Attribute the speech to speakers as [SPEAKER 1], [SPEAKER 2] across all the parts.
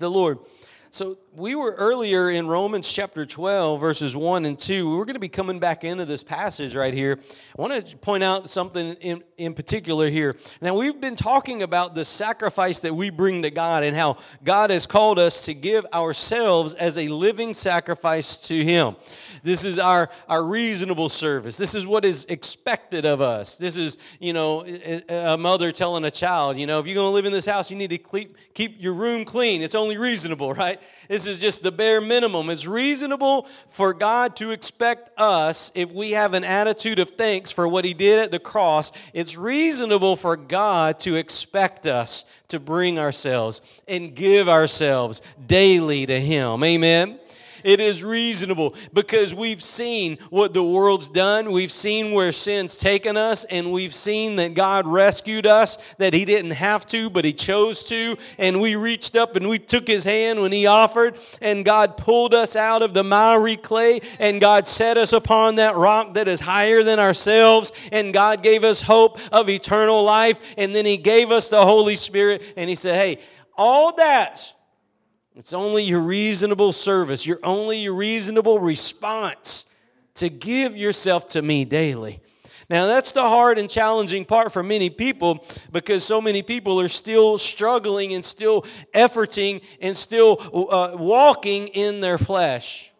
[SPEAKER 1] the Lord. So we were earlier in Romans chapter 12, verses 1 and 2. We're going to be coming back into this passage right here. I want to point out something in, in particular here. Now, we've been talking about the sacrifice that we bring to God and how God has called us to give ourselves as a living sacrifice to Him. This is our, our reasonable service. This is what is expected of us. This is, you know, a mother telling a child, you know, if you're going to live in this house, you need to keep, keep your room clean. It's only reasonable, right? This is just the bare minimum. It's reasonable for God to expect us, if we have an attitude of thanks for what He did at the cross, it's reasonable for God to expect us to bring ourselves and give ourselves daily to Him. Amen. It is reasonable because we've seen what the world's done. We've seen where sin's taken us, and we've seen that God rescued us, that He didn't have to, but He chose to. And we reached up and we took His hand when He offered, and God pulled us out of the miry clay, and God set us upon that rock that is higher than ourselves, and God gave us hope of eternal life, and then He gave us the Holy Spirit, and He said, Hey, all that it's only your reasonable service, your only your reasonable response to give yourself to me daily. Now, that's the hard and challenging part for many people because so many people are still struggling and still efforting and still uh, walking in their flesh.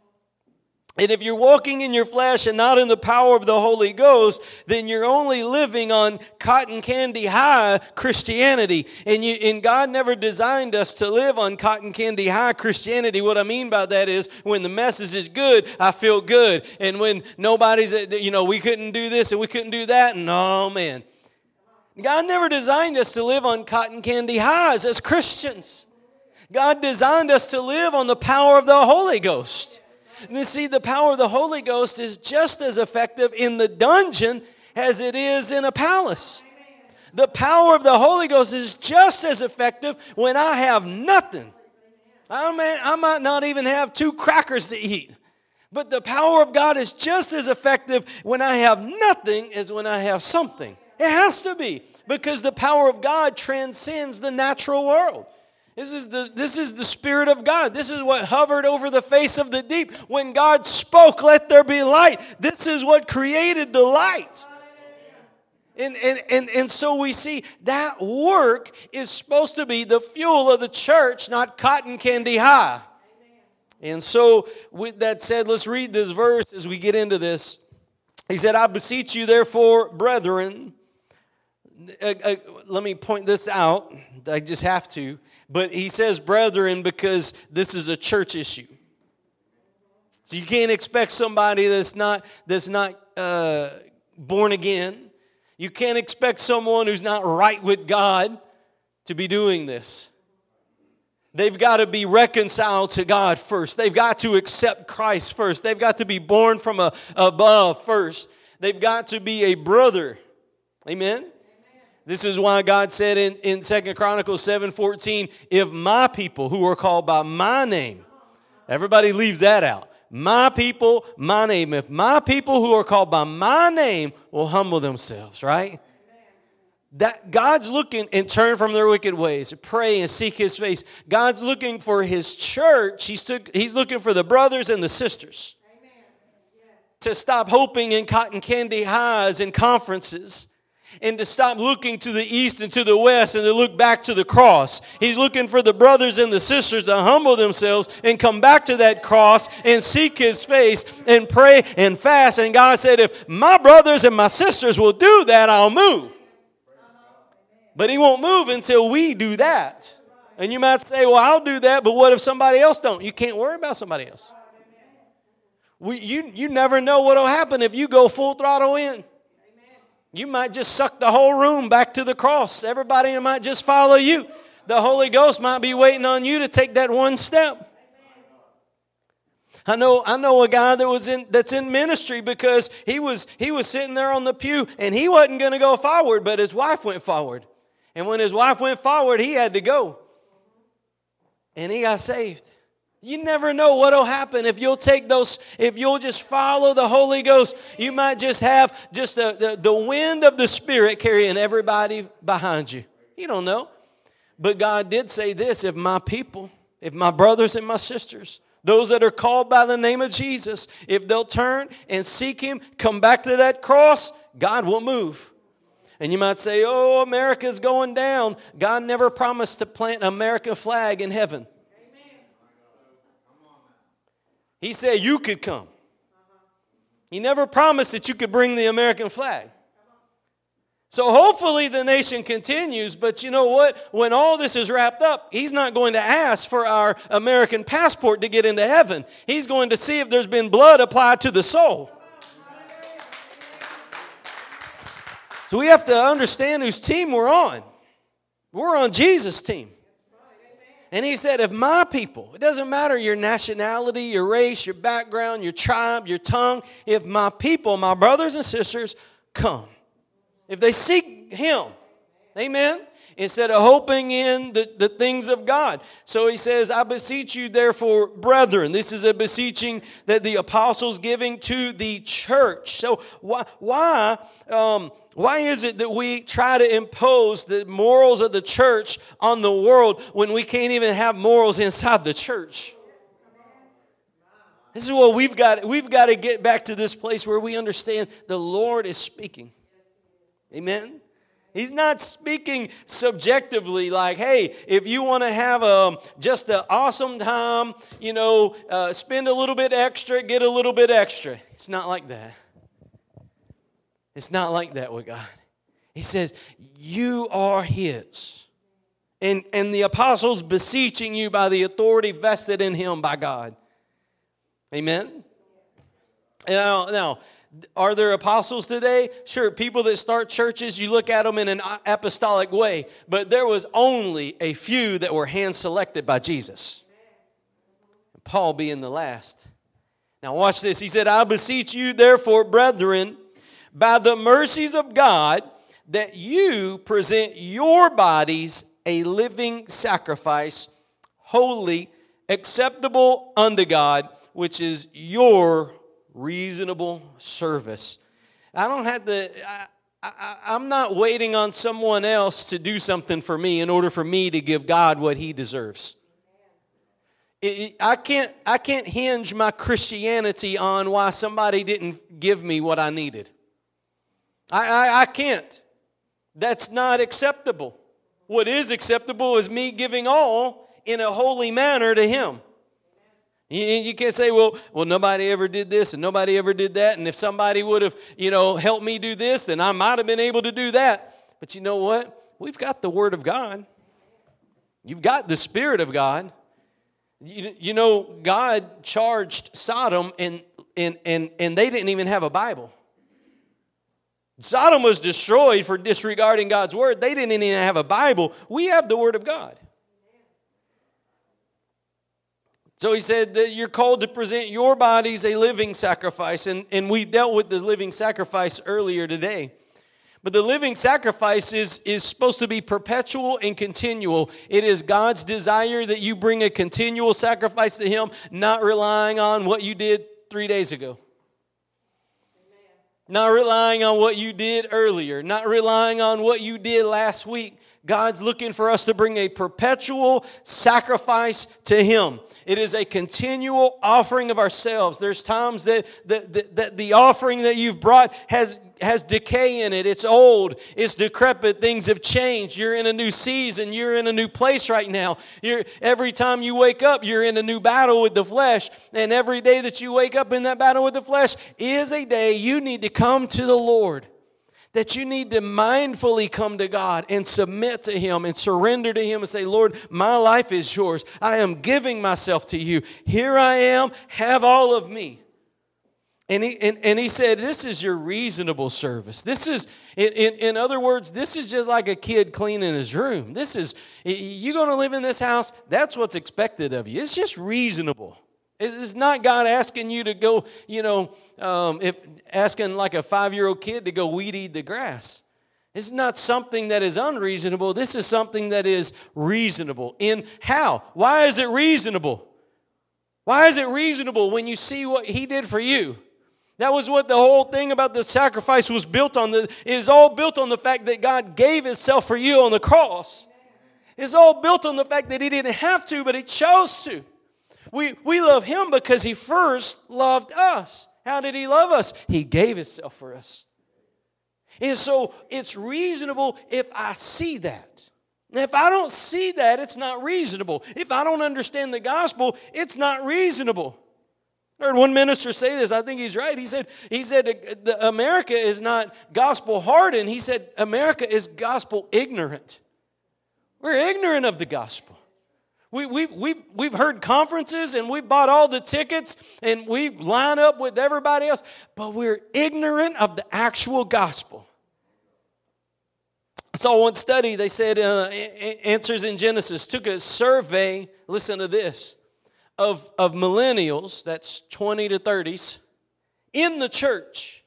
[SPEAKER 1] And if you're walking in your flesh and not in the power of the Holy Ghost, then you're only living on cotton candy high Christianity. And, you, and God never designed us to live on cotton candy high Christianity. What I mean by that is when the message is good, I feel good. And when nobody's, you know, we couldn't do this and we couldn't do that, and oh man. God never designed us to live on cotton candy highs as Christians. God designed us to live on the power of the Holy Ghost. You see, the power of the Holy Ghost is just as effective in the dungeon as it is in a palace. The power of the Holy Ghost is just as effective when I have nothing. I, may, I might not even have two crackers to eat. But the power of God is just as effective when I have nothing as when I have something. It has to be because the power of God transcends the natural world. This is, the, this is the Spirit of God. This is what hovered over the face of the deep. When God spoke, let there be light. This is what created the light. And, and, and, and so we see that work is supposed to be the fuel of the church, not cotton candy high. And so, with that said, let's read this verse as we get into this. He said, I beseech you, therefore, brethren. Uh, uh, let me point this out. I just have to. But he says brethren because this is a church issue. So you can't expect somebody that's not that's not uh, born again. You can't expect someone who's not right with God to be doing this. They've got to be reconciled to God first. They've got to accept Christ first. They've got to be born from a, above first. They've got to be a brother. Amen. This is why God said in, in 2 Chronicles 7 14, if my people who are called by my name, everybody leaves that out. My people, my name. If my people who are called by my name will humble themselves, right? That God's looking and turn from their wicked ways, pray and seek his face. God's looking for his church. He's, took, he's looking for the brothers and the sisters to stop hoping in cotton candy highs and conferences and to stop looking to the east and to the west and to look back to the cross. He's looking for the brothers and the sisters to humble themselves and come back to that cross and seek his face and pray and fast. And God said, If my brothers and my sisters will do that, I'll move. But he won't move until we do that. And you might say, Well, I'll do that, but what if somebody else don't? You can't worry about somebody else. We, you, you never know what will happen if you go full throttle in. You might just suck the whole room back to the cross. Everybody might just follow you. The Holy Ghost might be waiting on you to take that one step. I know, I know a guy that was in that's in ministry because he was he was sitting there on the pew and he wasn't going to go forward, but his wife went forward. And when his wife went forward, he had to go. And he got saved. You never know what'll happen if you'll take those, if you'll just follow the Holy Ghost. You might just have just the, the, the wind of the Spirit carrying everybody behind you. You don't know. But God did say this if my people if my brothers and my sisters, those that are called by the name of Jesus, if they'll turn and seek Him, come back to that cross, God will move. And you might say, oh, America's going down. God never promised to plant an American flag in heaven. He said you could come. He never promised that you could bring the American flag. So hopefully the nation continues, but you know what? When all this is wrapped up, he's not going to ask for our American passport to get into heaven. He's going to see if there's been blood applied to the soul. So we have to understand whose team we're on. We're on Jesus' team. And he said, if my people, it doesn't matter your nationality, your race, your background, your tribe, your tongue, if my people, my brothers and sisters, come if they seek Him. Amen. Instead of hoping in the, the things of God. So he says, I beseech you, therefore, brethren. This is a beseeching that the apostles giving to the church. So why why um, why is it that we try to impose the morals of the church on the world when we can't even have morals inside the church? This is what we've got. We've got to get back to this place where we understand the Lord is speaking. Amen. He's not speaking subjectively like, hey, if you want to have a, um, just an awesome time, you know, uh, spend a little bit extra, get a little bit extra. It's not like that. It's not like that with God. He says, you are His. And, and the apostles beseeching you by the authority vested in Him by God. Amen. Now, now are there apostles today? Sure, people that start churches, you look at them in an apostolic way, but there was only a few that were hand selected by Jesus. Paul being the last. Now, watch this. He said, I beseech you, therefore, brethren, by the mercies of God, that you present your bodies a living sacrifice, holy, acceptable unto God, which is your reasonable service. I don't have to, I, I, am not waiting on someone else to do something for me in order for me to give God what he deserves. It, I, can't, I can't hinge my Christianity on why somebody didn't give me what I needed. I, I, I can't. That's not acceptable. What is acceptable is me giving all in a holy manner to him. You, can't say, well, well, nobody ever did this and nobody ever did that. And if somebody would have, you know, helped me do this, then I might have been able to do that. But you know what? We've got the Word of God. You've got the Spirit of God. You, you know, God charged Sodom and, and, and, and they didn't even have a Bible. Sodom was destroyed for disregarding God's Word. They didn't even have a Bible. We have the Word of God. So he said that you're called to present your bodies a living sacrifice. And, and we dealt with the living sacrifice earlier today. But the living sacrifice is, is supposed to be perpetual and continual. It is God's desire that you bring a continual sacrifice to Him, not relying on what you did three days ago. Not relying on what you did earlier, not relying on what you did last week. God's looking for us to bring a perpetual sacrifice to Him. It is a continual offering of ourselves. There's times that, that, the offering that you've brought has has decay in it. It's old. It's decrepit. Things have changed. You're in a new season. You're in a new place right now. You're, every time you wake up, you're in a new battle with the flesh. And every day that you wake up in that battle with the flesh is a day you need to come to the Lord that you need to mindfully come to God and submit to Him and surrender to Him and say, Lord, my life is yours. I am giving myself to you. Here I am. Have all of me. And he, and, and he said, This is your reasonable service. This is, in, in, in other words, this is just like a kid cleaning his room. This is, you're going to live in this house, that's what's expected of you. It's just reasonable. It's not God asking you to go, you know, um, if asking like a five year old kid to go weed eat the grass. It's not something that is unreasonable. This is something that is reasonable. In how? Why is it reasonable? Why is it reasonable when you see what He did for you? That was what the whole thing about the sacrifice was built on. The, it is all built on the fact that God gave Himself for you on the cross. is all built on the fact that he didn't have to, but he chose to. We, we love him because he first loved us. How did he love us? He gave himself for us. And so it's reasonable if I see that. if I don't see that, it's not reasonable. If I don't understand the gospel, it's not reasonable. I heard one minister say this. I think he's right. He said, he said America is not gospel hardened. He said America is gospel ignorant. We're ignorant of the gospel. We, we've, we've, we've heard conferences and we bought all the tickets and we line up with everybody else, but we're ignorant of the actual gospel. I saw one study, they said uh, Answers in Genesis took a survey, listen to this, of, of millennials, that's 20 to 30s, in the church.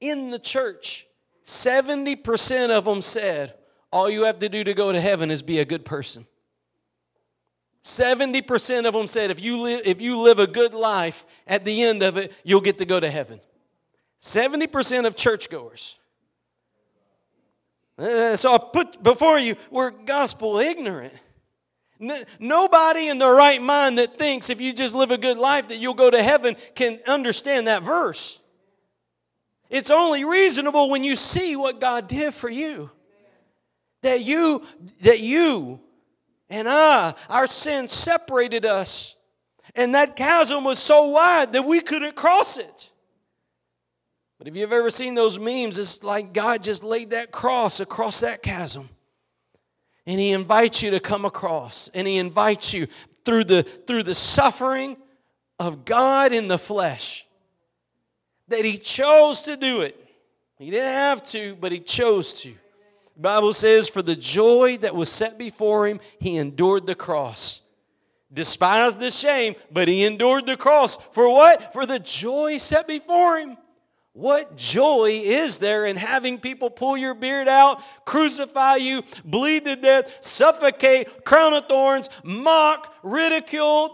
[SPEAKER 1] In the church, 70% of them said, All you have to do to go to heaven is be a good person. 70% of them said, if you, live, if you live a good life, at the end of it, you'll get to go to heaven. 70% of churchgoers. Uh, so I put before you, we're gospel ignorant. Nobody in their right mind that thinks if you just live a good life that you'll go to heaven can understand that verse. It's only reasonable when you see what God did for you. That you that you and I our sin separated us. And that chasm was so wide that we couldn't cross it. But if you've ever seen those memes, it's like God just laid that cross across that chasm. And he invites you to come across. And he invites you through the through the suffering of God in the flesh. That he chose to do it. He didn't have to, but he chose to. The Bible says, for the joy that was set before him, he endured the cross. Despised the shame, but he endured the cross. For what? For the joy set before him. What joy is there in having people pull your beard out, crucify you, bleed to death, suffocate, crown of thorns, mock, ridiculed,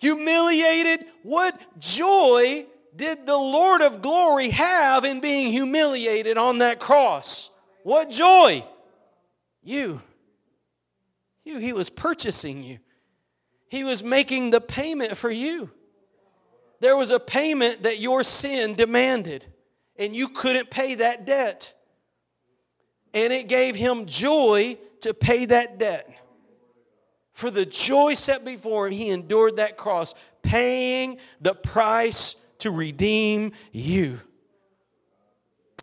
[SPEAKER 1] humiliated? What joy did the Lord of glory have in being humiliated on that cross? What joy? You. You. He was purchasing you, He was making the payment for you. There was a payment that your sin demanded, and you couldn't pay that debt. And it gave him joy to pay that debt. For the joy set before him, he endured that cross, paying the price to redeem you.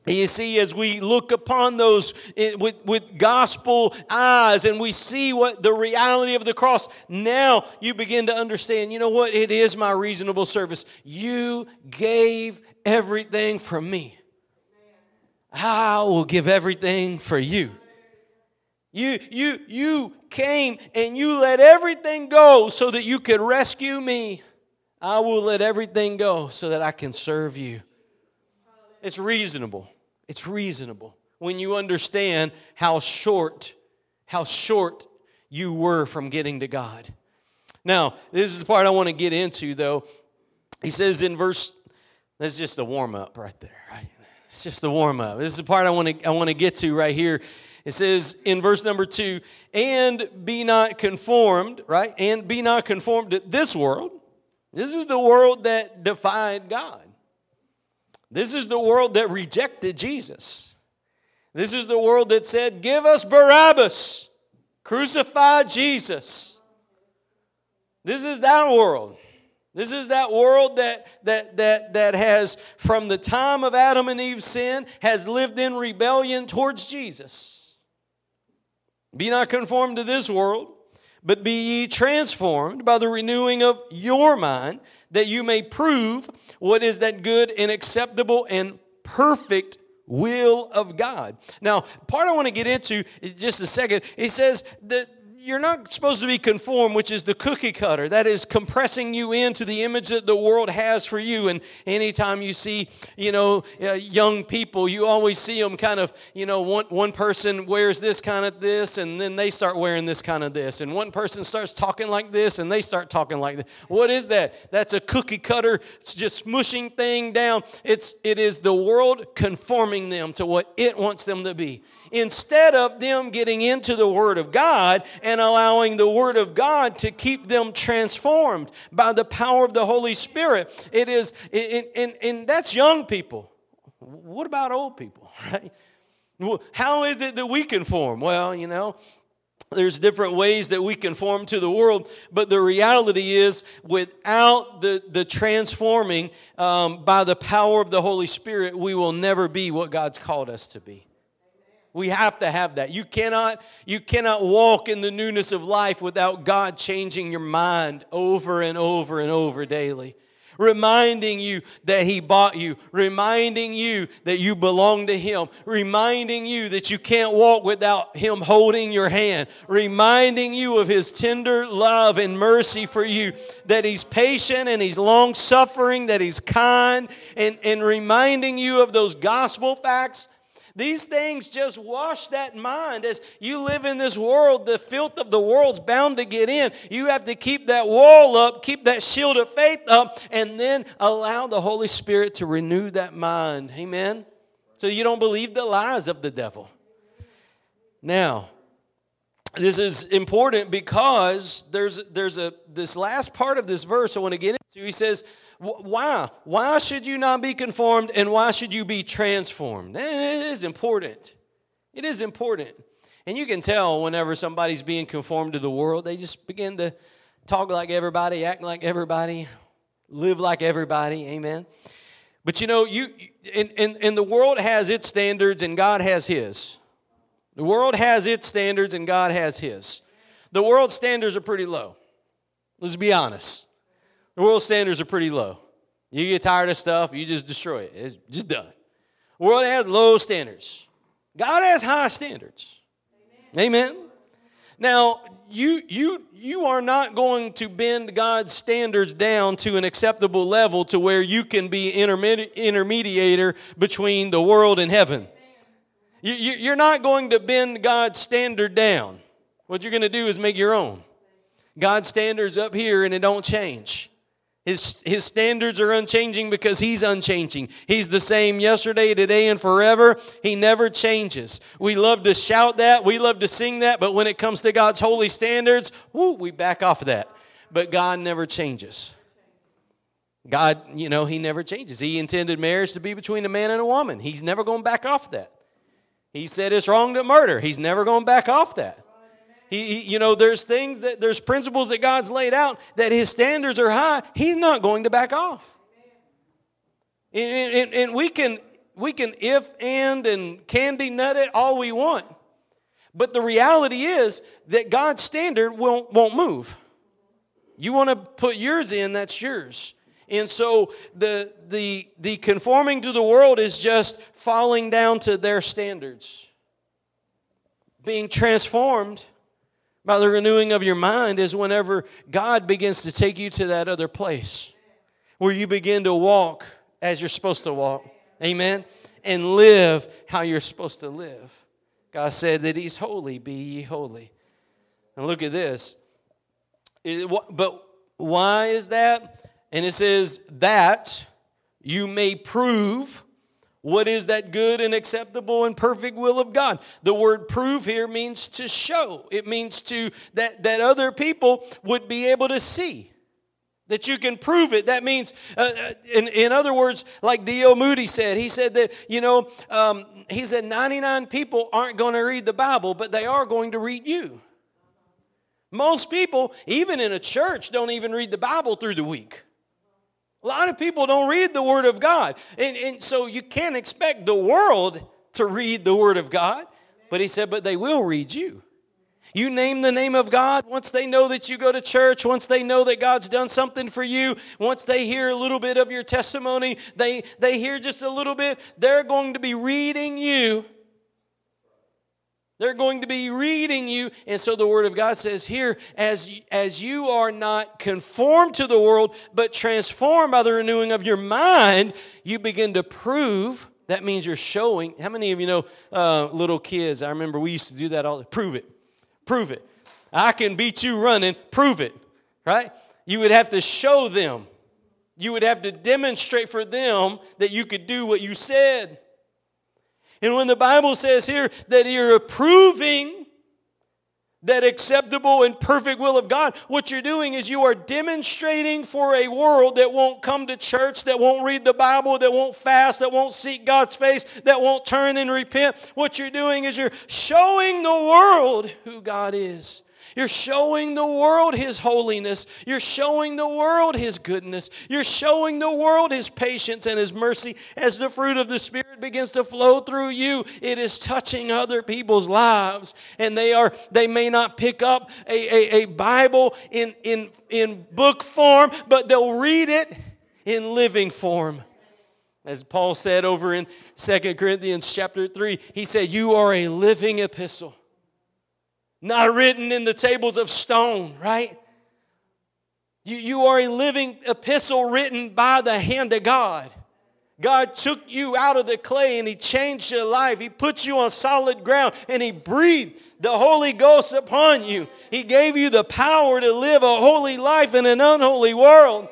[SPEAKER 1] You see, as we look upon those eh, with, with gospel eyes and we see what the reality of the cross, now you begin to understand, you know what? It is my reasonable service. You gave everything for me. I will give everything for you. You, you, you came and you let everything go so that you could rescue me. I will let everything go so that I can serve you. It's reasonable. It's reasonable when you understand how short, how short you were from getting to God. Now, this is the part I want to get into, though. He says in verse, that's just the warm up right there, right? It's just the warm up. This is the part I want to I want to get to right here. It says in verse number two, and be not conformed, right? And be not conformed to this world. This is the world that defied God. This is the world that rejected Jesus. This is the world that said, Give us Barabbas, crucify Jesus. This is that world. This is that world that, that, that, that has, from the time of Adam and Eve's sin, has lived in rebellion towards Jesus. Be not conformed to this world, but be ye transformed by the renewing of your mind, that you may prove what is that good and acceptable and perfect will of God. Now, part I want to get into just a second. He says that you're not supposed to be conformed, which is the cookie cutter. That is compressing you into the image that the world has for you. And anytime you see, you know, uh, young people, you always see them kind of, you know, one, one person wears this kind of this, and then they start wearing this kind of this. And one person starts talking like this, and they start talking like this. What is that? That's a cookie cutter. It's just smushing thing down. It's, it is the world conforming them to what it wants them to be. Instead of them getting into the Word of God and allowing the Word of God to keep them transformed by the power of the Holy Spirit. It is, and, and, that's young people. What about old people, right? How is it that we conform? Well, you know, there's different ways that we conform to the world, but the reality is, without the, the transforming um, by the power of the Holy Spirit, we will never be what God's called us to be. We have to have that. You cannot, you cannot walk in the newness of life without God changing your mind over and over and over daily. Reminding you that He bought you, reminding you that you belong to Him, reminding you that you can't walk without Him holding your hand, reminding you of His tender love and mercy for you, that He's patient and He's long suffering, that He's kind, and, and reminding you of those gospel facts these things just wash that mind. As you live in this world, the filth of the world's bound to get in. You have to keep that wall up, keep that shield of faith up, and then allow the Holy Spirit to renew that mind. Amen? So you don't believe the lies of the devil. Now, this is important because there's there's a this last part of this verse I want to get into. He says, why? Why should you not be conformed and why should you be transformed? It is important. It is important. And you can tell whenever somebody's being conformed to the world, they just begin to talk like everybody, act like everybody, live like everybody. Amen. But you know, you and, and, and the world has its standards and God has his. The world has its standards and God has his. The world's standards are pretty low. Let's be honest. The world standards are pretty low. You get tired of stuff, you just destroy it. It's just done. The world has low standards. God has high standards. Amen. Amen. Now, you you you are not going to bend God's standards down to an acceptable level to where you can be intermedi- intermediator between the world and heaven. You, you, you're not going to bend God's standard down. What you're going to do is make your own. God's standards up here and it don't change. His, his standards are unchanging because he's unchanging. He's the same yesterday, today, and forever. He never changes. We love to shout that, we love to sing that, but when it comes to God's holy standards, whoo, we back off of that. But God never changes. God, you know, He never changes. He intended marriage to be between a man and a woman. He's never going back off that. He said it's wrong to murder. He's never going back off that. He, you know, there's things that there's principles that God's laid out that His standards are high. He's not going to back off. And, and, and we can we can if and and candy nut it all we want, but the reality is that God's standard won't won't move. You want to put yours in, that's yours. And so the the the conforming to the world is just falling down to their standards. Being transformed by the renewing of your mind is whenever God begins to take you to that other place where you begin to walk as you're supposed to walk. Amen. And live how you're supposed to live. God said that He's holy, be ye holy. And look at this. It, but why is that? And it says that you may prove what is that good and acceptable and perfect will of God? The word prove here means to show. It means to that, that other people would be able to see. That you can prove it. That means, uh, uh in, in other words, like D.L. Moody said, he said that, you know, um, he said 99 people aren't going to read the Bible, but they are going to read you. Most people, even in a church, don't even read the Bible through the week. A lot of people don't read the Word of God. And, and so you can't expect the world to read the Word of God. But he said, but they will read you. You name the name of God, once they know that you go to church, once they know that God's done something for you, once they hear a little bit of your testimony, they, they hear just a little bit, they're going to be reading you they're going to be reading you. And so the Word of God says here, as, as you are not conformed to the world, but transformed by the renewing of your mind, you begin to prove. That means you're showing. How many of you know uh, little kids? I remember we used to do that all. Prove it. Prove it. I can beat you running. Prove it. Right? You would have to show them. You would have to demonstrate for them that you could do what you said. And when the Bible says here that you're approving that acceptable and perfect will of God, what you're doing is you are demonstrating for a world that won't come to church, that won't read the Bible, that won't fast, that won't seek God's face, that won't turn and repent. What you're doing is you're showing the world who God is. You're showing the world His holiness. You're showing the world His goodness. You're showing the world His patience and His mercy. As the fruit of the Spirit begins to flow through you, it is touching other people's lives. And they are, they may not pick up a, a, a Bible in, in, in book form, but they'll read it in living form. As Paul said over in Second Corinthians chapter 3, he said, You are a living epistle not written in the tables of stone, right? You, you are a living epistle written by the hand of God. God took you out of the clay and He changed your life. He put you on solid ground and He breathed the Holy Ghost upon you. He gave you the power to live a holy life in an unholy world.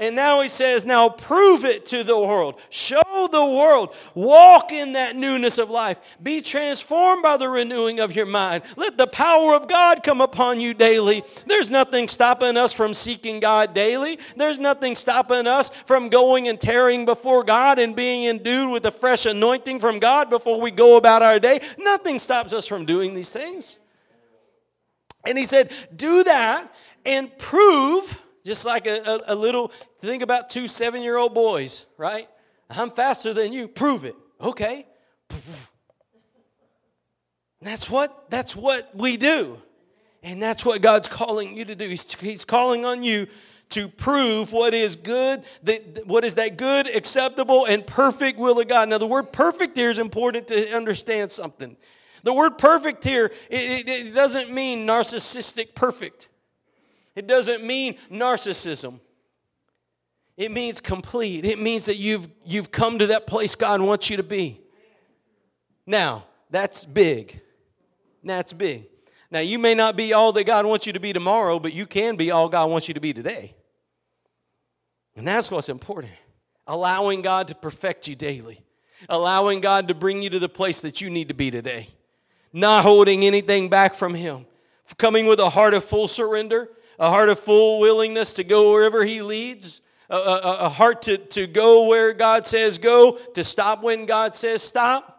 [SPEAKER 1] And now he says, now prove it to the world. Show the world. Walk in that newness of life. Be transformed by the renewing of your mind. Let the power of God come upon you daily. There's nothing stopping us from seeking God daily. There's nothing stopping us from going and tearing before God and being endued with a fresh anointing from God before we go about our day. Nothing stops us from doing these things. And he said, do that and prove just like a, a, a little, think about two seven year old boys, right? I'm faster than you, prove it. Okay. That's what, that's what we do. And that's what God's calling you to do. He's, he's calling on you to prove what is good, that, what is that good, acceptable, and perfect will of God. Now, the word perfect here is important to understand something. The word perfect here, it, it, it doesn't mean narcissistic perfect. It doesn't mean narcissism. It means complete. It means that you've, you've come to that place God wants you to be. Now, that's big. That's big. Now, you may not be all that God wants you to be tomorrow, but you can be all God wants you to be today. And that's what's important. Allowing God to perfect you daily, allowing God to bring you to the place that you need to be today, not holding anything back from Him, coming with a heart of full surrender, a heart of full willingness to go wherever He leads, a, a, a heart to, to go where God says go, to stop when God says stop.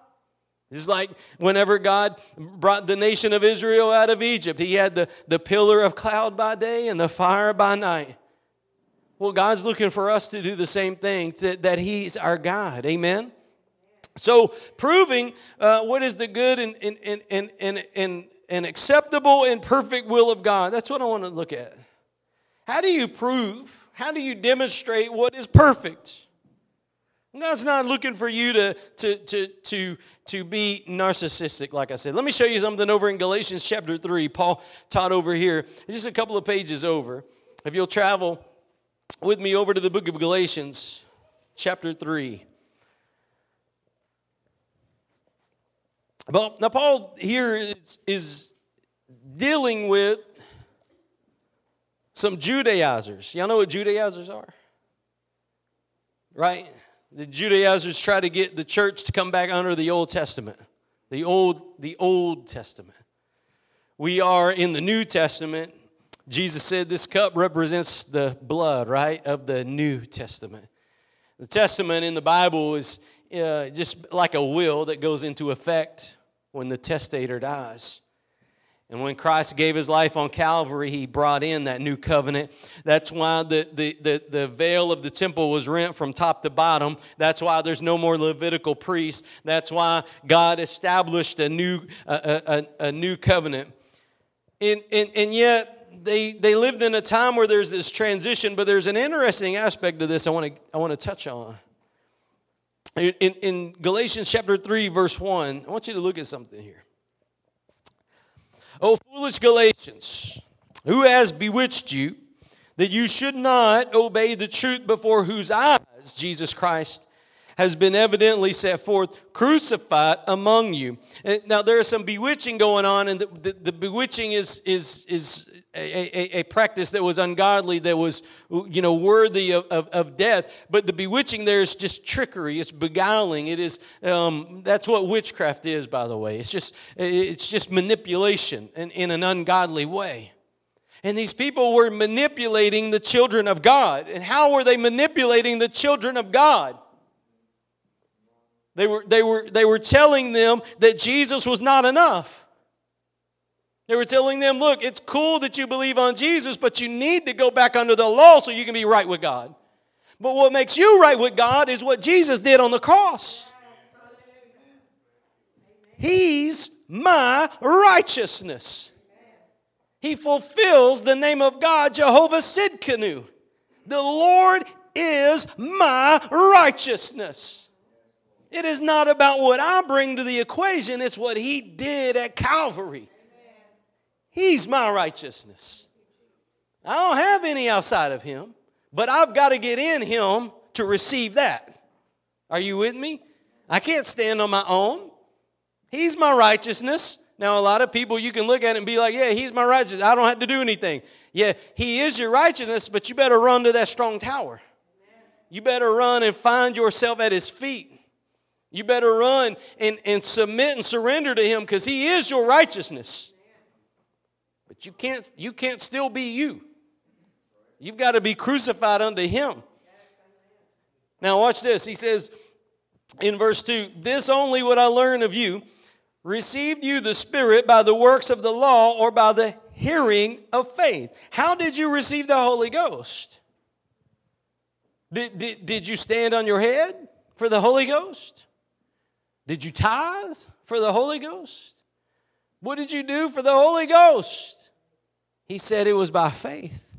[SPEAKER 1] It's like whenever God brought the nation of Israel out of Egypt, He had the, the pillar of cloud by day and the fire by night. Well, God's looking for us to do the same thing, that, that He's our God. Amen? So, proving uh, what is the good and, and, and, and, and, and an acceptable and perfect will of God. That's what I want to look at. How do you prove, how do you demonstrate what is perfect? God's not looking for you to, to, to, to, to be narcissistic, like I said. Let me show you something over in Galatians chapter 3. Paul taught over here, just a couple of pages over. If you'll travel with me over to the book of Galatians, chapter 3. Now Paul here is, is dealing with some Judaizers. Y'all know what Judaizers are? Right? The Judaizers try to get the church to come back under the Old Testament. The old, the Old Testament. We are in the New Testament. Jesus said this cup represents the blood, right, of the New Testament. The Testament in the Bible is uh, just like a will that goes into effect when the testator dies. And when Christ gave his life on Calvary, he brought in that new covenant. That's why the, the, the, the, veil of the temple was rent from top to bottom. That's why there's no more Levitical priest. That's why God established a new, a, a, a new covenant. And, and, and yet, they, they lived in a time where there's this transition, but there's an interesting aspect to this I want to, I want to touch on. In, in Galatians chapter 3, verse 1, I want you to look at something here. Oh, foolish Galatians, who has bewitched you that you should not obey the truth before whose eyes Jesus Christ has been evidently set forth, crucified among you. Now, there is some bewitching going on, and the, the, the bewitching is, is, is a, a, a, practice that was ungodly, that was, you know, worthy of, of, of, death. But the bewitching there is just trickery. It's beguiling. It is, um, that's what witchcraft is, by the way. It's just, it's just manipulation in, in an ungodly way. And these people were manipulating the children of God. And how were they manipulating the children of God? They were, they were, they were telling them that Jesus was not enough. They were telling them, look, it's cool that you believe on Jesus, but you need to go back under the law so you can be right with God. But what makes you right with God is what Jesus did on the cross. He's my righteousness. He fulfills the name of God, Jehovah Sidkenu. The Lord is my righteousness. It is not about what I bring to the equation, it's what He did at Calvary. He's my righteousness. I don't have any outside of Him, but I've got to get in Him to receive that. Are you with me? I can't stand on my own. He's my righteousness. Now, a lot of people you can look at it and be like, yeah, he's my righteousness. I don't have to do anything. Yeah, he is your righteousness, but you better run to that strong tower. You better run and find yourself at his feet. You better run and, and submit and surrender to him because he is your righteousness. You can't, you can't still be you. You've got to be crucified unto him. Now, watch this. He says in verse 2 This only would I learn of you. Received you the Spirit by the works of the law or by the hearing of faith? How did you receive the Holy Ghost? Did, did, did you stand on your head for the Holy Ghost? Did you tithe for the Holy Ghost? What did you do for the Holy Ghost? He said it was by faith.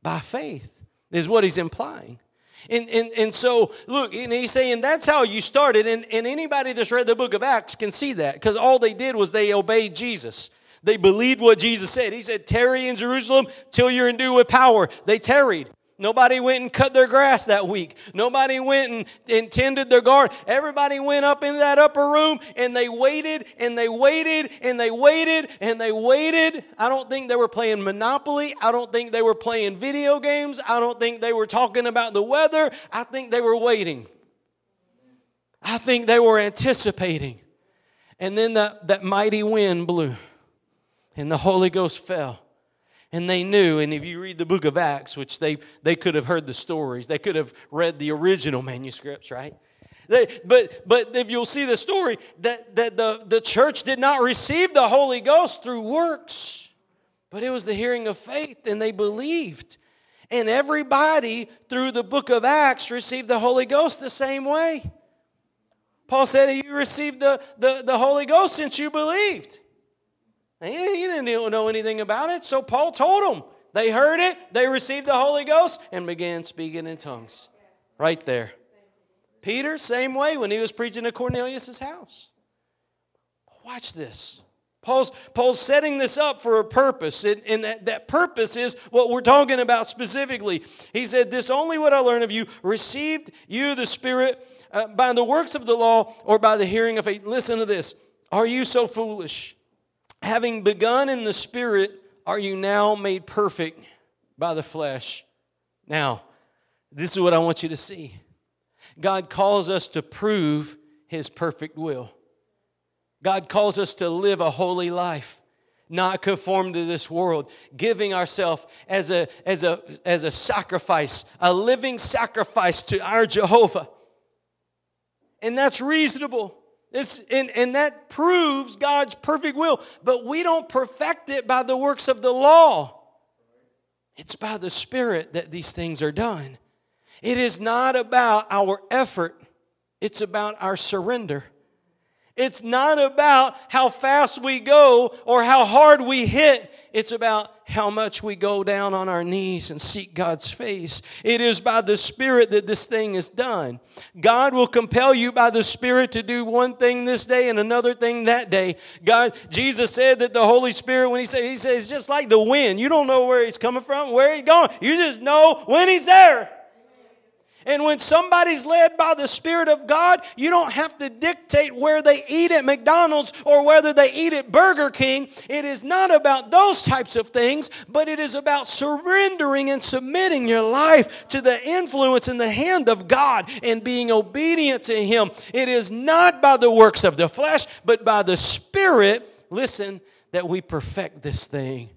[SPEAKER 1] By faith is what he's implying. And, and, and so, look, and he's saying that's how you started. And, and anybody that's read the book of Acts can see that because all they did was they obeyed Jesus. They believed what Jesus said. He said, Tarry in Jerusalem till you're endued with power. They tarried. Nobody went and cut their grass that week. Nobody went and, and tended their garden. Everybody went up into that upper room and they waited and they waited and they waited and they waited. I don't think they were playing Monopoly. I don't think they were playing video games. I don't think they were talking about the weather. I think they were waiting. I think they were anticipating. And then that, that mighty wind blew and the Holy Ghost fell and they knew and if you read the book of acts which they they could have heard the stories they could have read the original manuscripts right? They, but but if you'll see the story that, that the, the church did not receive the holy ghost through works but it was the hearing of faith and they believed. And everybody through the book of acts received the holy ghost the same way. Paul said you received the, the, the holy ghost since you believed he didn't know anything about it, so Paul told them. They heard it, they received the Holy Ghost, and began speaking in tongues. Right there. Peter, same way when he was preaching at Cornelius' house. Watch this. Paul's, Paul's setting this up for a purpose, and, and that, that purpose is what we're talking about specifically. He said, This only what I learned of you, received you the Spirit uh, by the works of the law or by the hearing of faith. Listen to this. Are you so foolish? Having begun in the Spirit, are you now made perfect by the flesh? Now, this is what I want you to see. God calls us to prove His perfect will. God calls us to live a holy life, not conform to this world, giving ourselves as a, as, a, as a sacrifice, a living sacrifice to our Jehovah. And that's reasonable. It's, and, and that proves God's perfect will. But we don't perfect it by the works of the law. It's by the Spirit that these things are done. It is not about our effort, it's about our surrender. It's not about how fast we go or how hard we hit. It's about how much we go down on our knees and seek God's face. It is by the Spirit that this thing is done. God will compel you by the Spirit to do one thing this day and another thing that day. God, Jesus said that the Holy Spirit, when He said, He says, just like the wind. You don't know where He's coming from, where He's going. You just know when He's there. And when somebody's led by the Spirit of God, you don't have to dictate where they eat at McDonald's or whether they eat at Burger King. It is not about those types of things, but it is about surrendering and submitting your life to the influence and the hand of God and being obedient to Him. It is not by the works of the flesh, but by the Spirit, listen, that we perfect this thing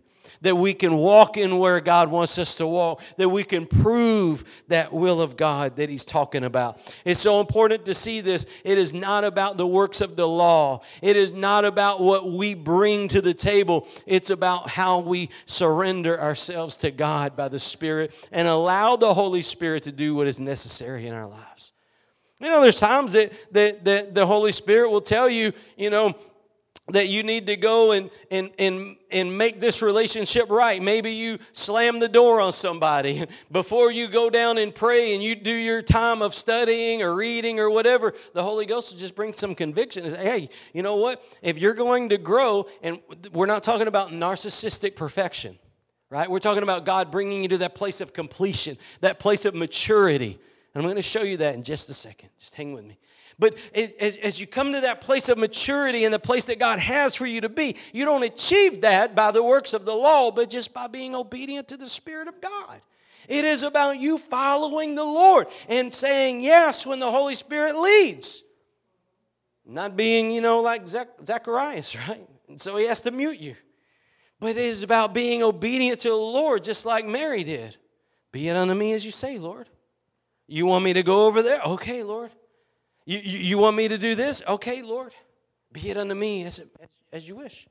[SPEAKER 1] that we can walk in where God wants us to walk, that we can prove that will of God that He's talking about. It's so important to see this. It is not about the works of the law, it is not about what we bring to the table. It's about how we surrender ourselves to God by the Spirit and allow the Holy Spirit to do what is necessary in our lives. You know, there's times that, that, that the Holy Spirit will tell you, you know, that you need to go and, and, and, and make this relationship right. Maybe you slam the door on somebody before you go down and pray and you do your time of studying or reading or whatever. The Holy Ghost will just bring some conviction and say, hey, you know what? If you're going to grow, and we're not talking about narcissistic perfection, right? We're talking about God bringing you to that place of completion, that place of maturity. And I'm going to show you that in just a second. Just hang with me. But as, as you come to that place of maturity and the place that God has for you to be, you don't achieve that by the works of the law, but just by being obedient to the Spirit of God. It is about you following the Lord and saying yes when the Holy Spirit leads. Not being, you know, like Zacharias, right? And so he has to mute you. But it is about being obedient to the Lord, just like Mary did. Be it unto me as you say, Lord. You want me to go over there? Okay, Lord. You, you, you, want me to do this? Okay, Lord. Be it unto me as, as you wish.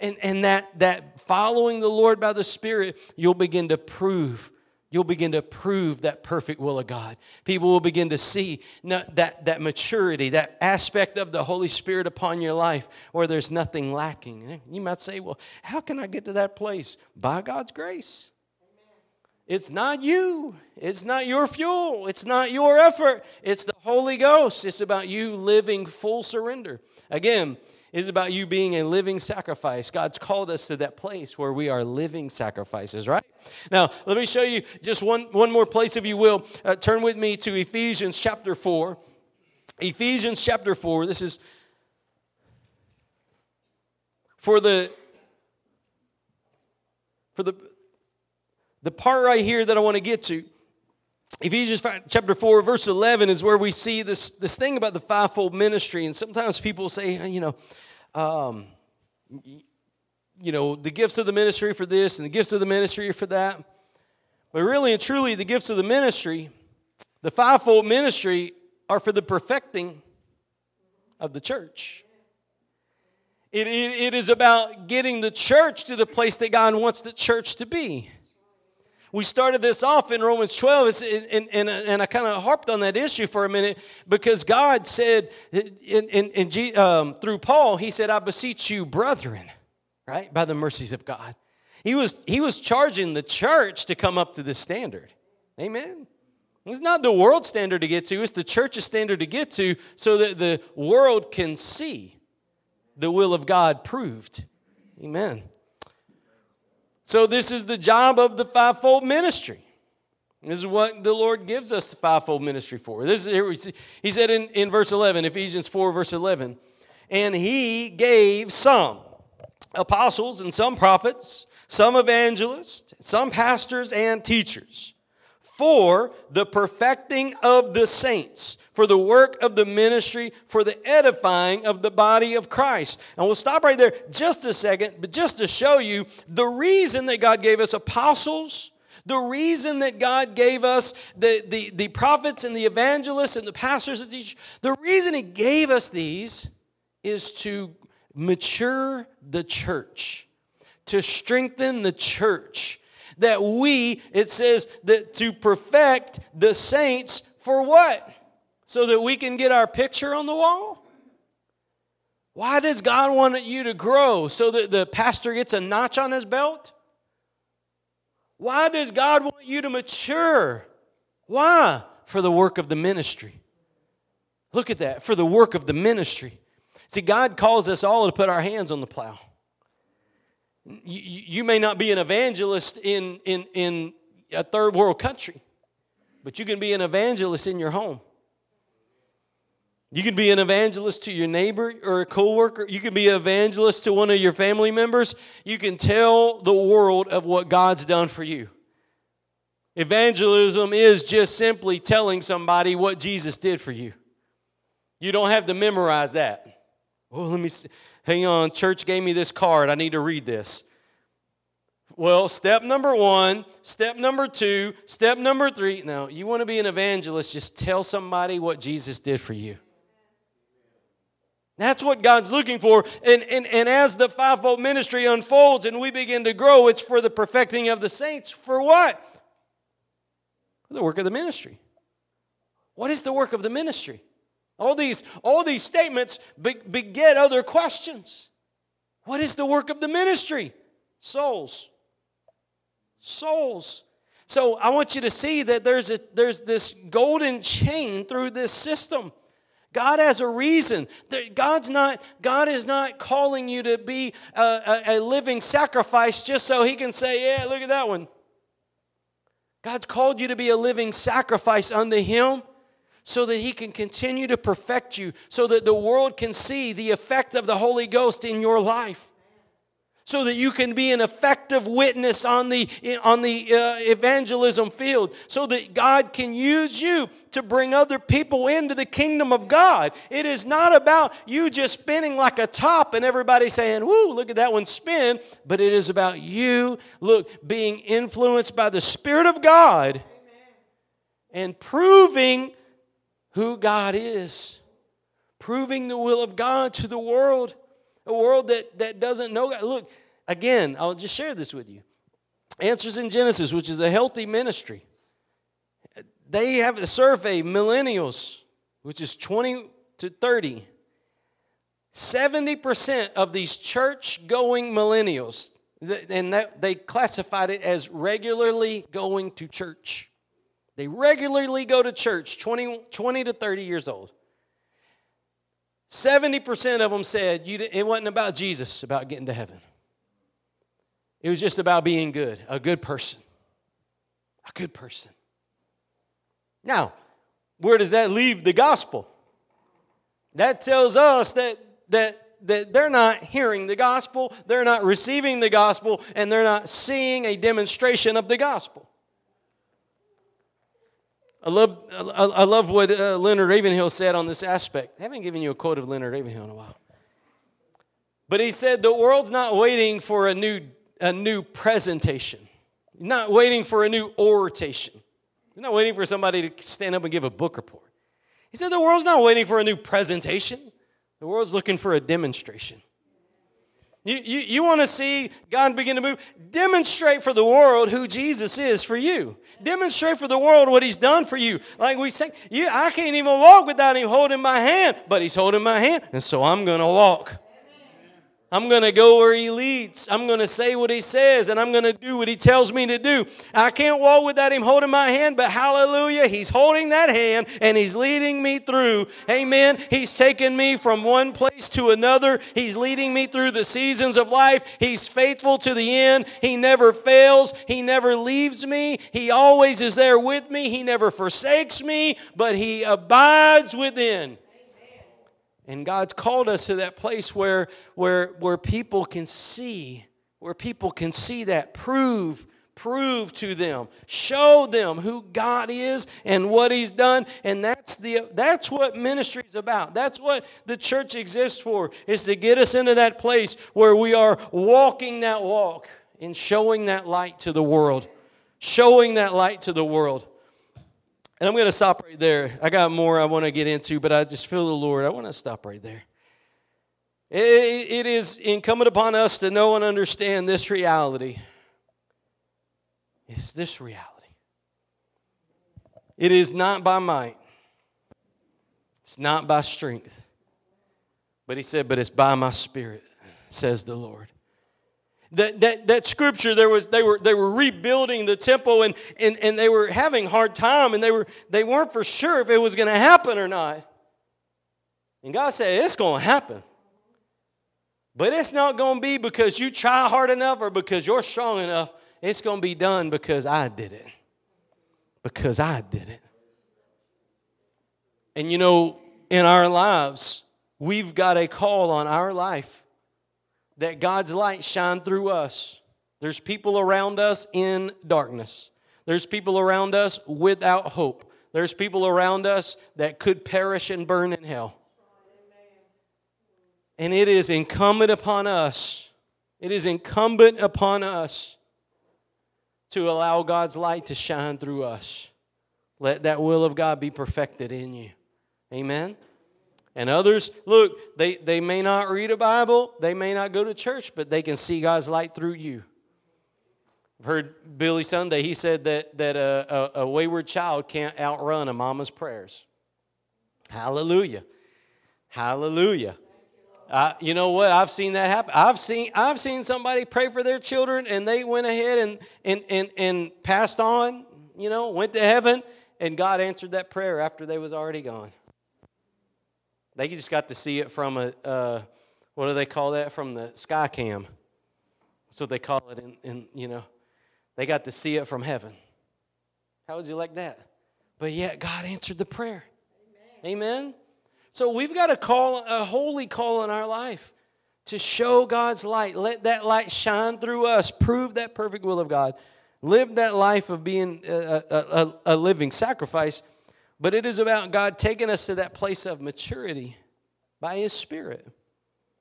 [SPEAKER 1] And, and that, that following the Lord by the Spirit, you'll begin to prove. You'll begin to prove that perfect will of God. People will begin to see that, that maturity, that aspect of the Holy Spirit upon your life where there's nothing lacking. You might say, well, how can I get to that place? By God's grace. It's not you. It's not your fuel. It's not your effort. It's the Holy Ghost. It's about you living full surrender. Again, it's about you being a living sacrifice. God's called us to that place where we are living sacrifices, right? Now, let me show you just one, one more place, if you will. Uh, turn with me to Ephesians chapter 4. Ephesians chapter 4. This is for the for the the part right here that I want to get to, Ephesians 5, chapter 4, verse 11, is where we see this, this thing about the fivefold ministry. And sometimes people say, you know, um, you know, the gifts of the ministry for this and the gifts of the ministry for that. But really and truly, the gifts of the ministry, the fivefold ministry, are for the perfecting of the church. It, it, it is about getting the church to the place that God wants the church to be. We started this off in Romans 12, and, and, and I kind of harped on that issue for a minute because God said, in, in, in um, through Paul, He said, I beseech you, brethren, right, by the mercies of God. He was, he was charging the church to come up to this standard. Amen. It's not the world standard to get to, it's the church's standard to get to so that the world can see the will of God proved. Amen. So, this is the job of the fivefold ministry. This is what the Lord gives us the fivefold ministry for. This is here we see. He said in, in verse 11, Ephesians 4, verse 11, and He gave some apostles and some prophets, some evangelists, some pastors and teachers for the perfecting of the saints for the work of the ministry, for the edifying of the body of Christ. And we'll stop right there just a second, but just to show you the reason that God gave us apostles. The reason that God gave us the, the, the prophets and the evangelists and the pastors and teachers, the reason He gave us these is to mature the church, to strengthen the church. That we, it says that to perfect the saints for what? so that we can get our picture on the wall? Why does God want you to grow so that the pastor gets a notch on his belt? Why does God want you to mature? Why? For the work of the ministry. Look at that, for the work of the ministry. See, God calls us all to put our hands on the plow. You, you may not be an evangelist in, in, in a third world country, but you can be an evangelist in your home. You can be an evangelist to your neighbor or a coworker. You can be an evangelist to one of your family members. You can tell the world of what God's done for you. Evangelism is just simply telling somebody what Jesus did for you. You don't have to memorize that. Oh, let me see. Hang on, church gave me this card. I need to read this. Well, step number one, step number two, step number three. Now, you want to be an evangelist, just tell somebody what Jesus did for you. That's what God's looking for. And, and, and as the fivefold ministry unfolds and we begin to grow, it's for the perfecting of the saints. For what? For The work of the ministry. What is the work of the ministry? All these, all these statements beget other questions. What is the work of the ministry? Souls. Souls. So I want you to see that there's, a, there's this golden chain through this system. God has a reason. God's not, God is not calling you to be a, a, a living sacrifice just so He can say, Yeah, look at that one. God's called you to be a living sacrifice unto Him so that He can continue to perfect you, so that the world can see the effect of the Holy Ghost in your life so that you can be an effective witness on the, on the uh, evangelism field, so that God can use you to bring other people into the kingdom of God. It is not about you just spinning like a top and everybody saying, Woo, look at that one spin, but it is about you, look, being influenced by the Spirit of God Amen. and proving who God is, proving the will of God to the world a world that, that doesn't know God. Look, again, I'll just share this with you. Answers in Genesis, which is a healthy ministry. They have a survey, millennials, which is 20 to 30. 70% of these church going millennials, and they classified it as regularly going to church. They regularly go to church, 20, 20 to 30 years old. 70% of them said it wasn't about Jesus, about getting to heaven. It was just about being good, a good person. A good person. Now, where does that leave the gospel? That tells us that, that, that they're not hearing the gospel, they're not receiving the gospel, and they're not seeing a demonstration of the gospel. I love, I love what uh, Leonard Ravenhill said on this aspect. I haven't given you a quote of Leonard Ravenhill in a while. But he said, The world's not waiting for a new, a new presentation, not waiting for a new oration. You're not waiting for somebody to stand up and give a book report. He said, The world's not waiting for a new presentation, the world's looking for a demonstration. You, you, you want to see God begin to move? Demonstrate for the world who Jesus is for you. Demonstrate for the world what He's done for you. Like we say, you, I can't even walk without Him holding my hand, but He's holding my hand, and so I'm going to walk. I'm going to go where He leads. I'm going to say what He says, and I'm going to do what He tells me to do. I can't walk without Him holding my hand, but hallelujah, He's holding that hand and He's leading me through. Amen. He's taken me from one place to another. He's leading me through the seasons of life. He's faithful to the end. He never fails. He never leaves me. He always is there with me. He never forsakes me, but He abides within. And God's called us to that place where, where, where people can see, where people can see that, prove, prove to them, show them who God is and what He's done. And that's the that's what ministry is about. That's what the church exists for, is to get us into that place where we are walking that walk and showing that light to the world. Showing that light to the world. And I'm going to stop right there. I got more I want to get into, but I just feel the Lord. I want to stop right there. It, is incumbent upon us to know and understand this reality. It's this reality. It is not by might, it's not by strength. But he said, But it's by my spirit, says the Lord. That, that, that scripture there was they were they were rebuilding the temple and, and, and they were having hard time and they were they weren't for sure if it was going to happen or not. And god said it's going to happen. But it's not going to be because you try hard enough or because you're strong enough. It's going to be done because i did it. Because I did it. And you know, in our lives, we've got a call on our life that God's light shine through us. There's people around us in darkness. There's people around us without hope. There's people around us that could perish and burn in hell. And it is incumbent upon us, it is incumbent upon us to allow God's light to shine through us. Let that will of God be perfected in you. Amen. And others, look, they, they may not read a Bible, they may not go to church, but they can see God's light through you. I've heard Billy Sunday, he said that, that a, a, a wayward child can't outrun a mama's prayers. Hallelujah. Hallelujah. Uh, you know what? I've seen that happen. I've seen I've seen somebody pray for their children and they went ahead and and and, and passed on. You know, went to heaven, and God answered that prayer after they was already gone. They just got to see it from a uh, what do they call that? From the sky cam. What they call it. In, in you know, they got to see it from heaven. How would you like that? But yet God answered the prayer. Amen. Amen. So we've got a call, a holy call in our life to show God's light. Let that light shine through us. Prove that perfect will of God. Live that life of being a, a, a, living sacrifice. But it is about God taking us to that place of maturity by His Spirit.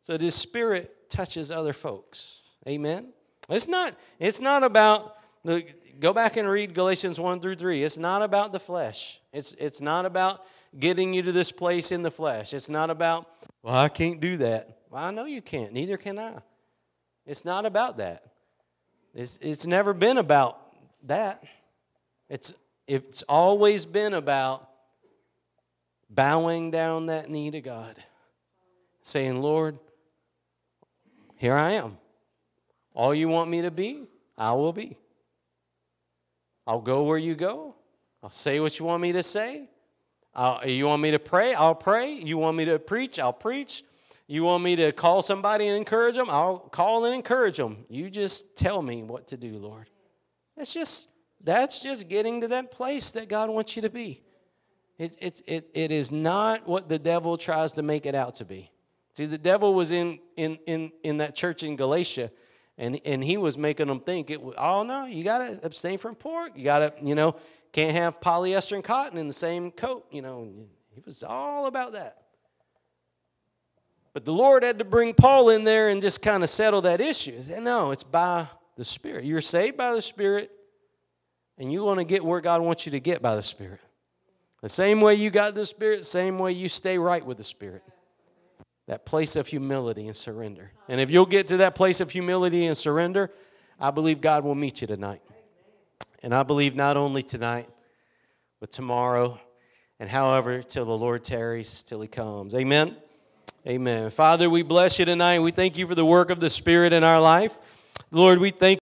[SPEAKER 1] So His Spirit touches other folks. Amen. It's not, it's not about the go back and read Galatians 1 through 3. It's not about the flesh. It's, it's not about getting you to this place in the flesh. It's not about, well, I can't do that. Well, I know you can't. Neither can I. It's not about that. It's, it's never been about that. It's, it's always been about bowing down that knee to God, saying, Lord, here I am. All you want me to be, I will be. I'll go where you go. I'll say what you want me to say. I'll, you want me to pray? I'll pray. You want me to preach? I'll preach. You want me to call somebody and encourage them? I'll call and encourage them. You just tell me what to do, Lord. That's just that's just getting to that place that God wants you to be. It, it, it, it is not what the devil tries to make it out to be. See, the devil was in, in, in, in that church in Galatia, and, and he was making them think, it oh, no, you got to abstain from pork. You got to, you know, can't have polyester and cotton in the same coat. You know, he was all about that. But the Lord had to bring Paul in there and just kind of settle that issue. Said, no, it's by the Spirit. You're saved by the Spirit, and you want to get where God wants you to get by the Spirit. The same way you got the Spirit, same way you stay right with the Spirit. That place of humility and surrender. And if you'll get to that place of humility and surrender, I believe God will meet you tonight. And I believe not only tonight, but tomorrow, and however, till the Lord tarries, till he comes. Amen. Amen. Father, we bless you tonight. We thank you for the work of the Spirit in our life. Lord, we thank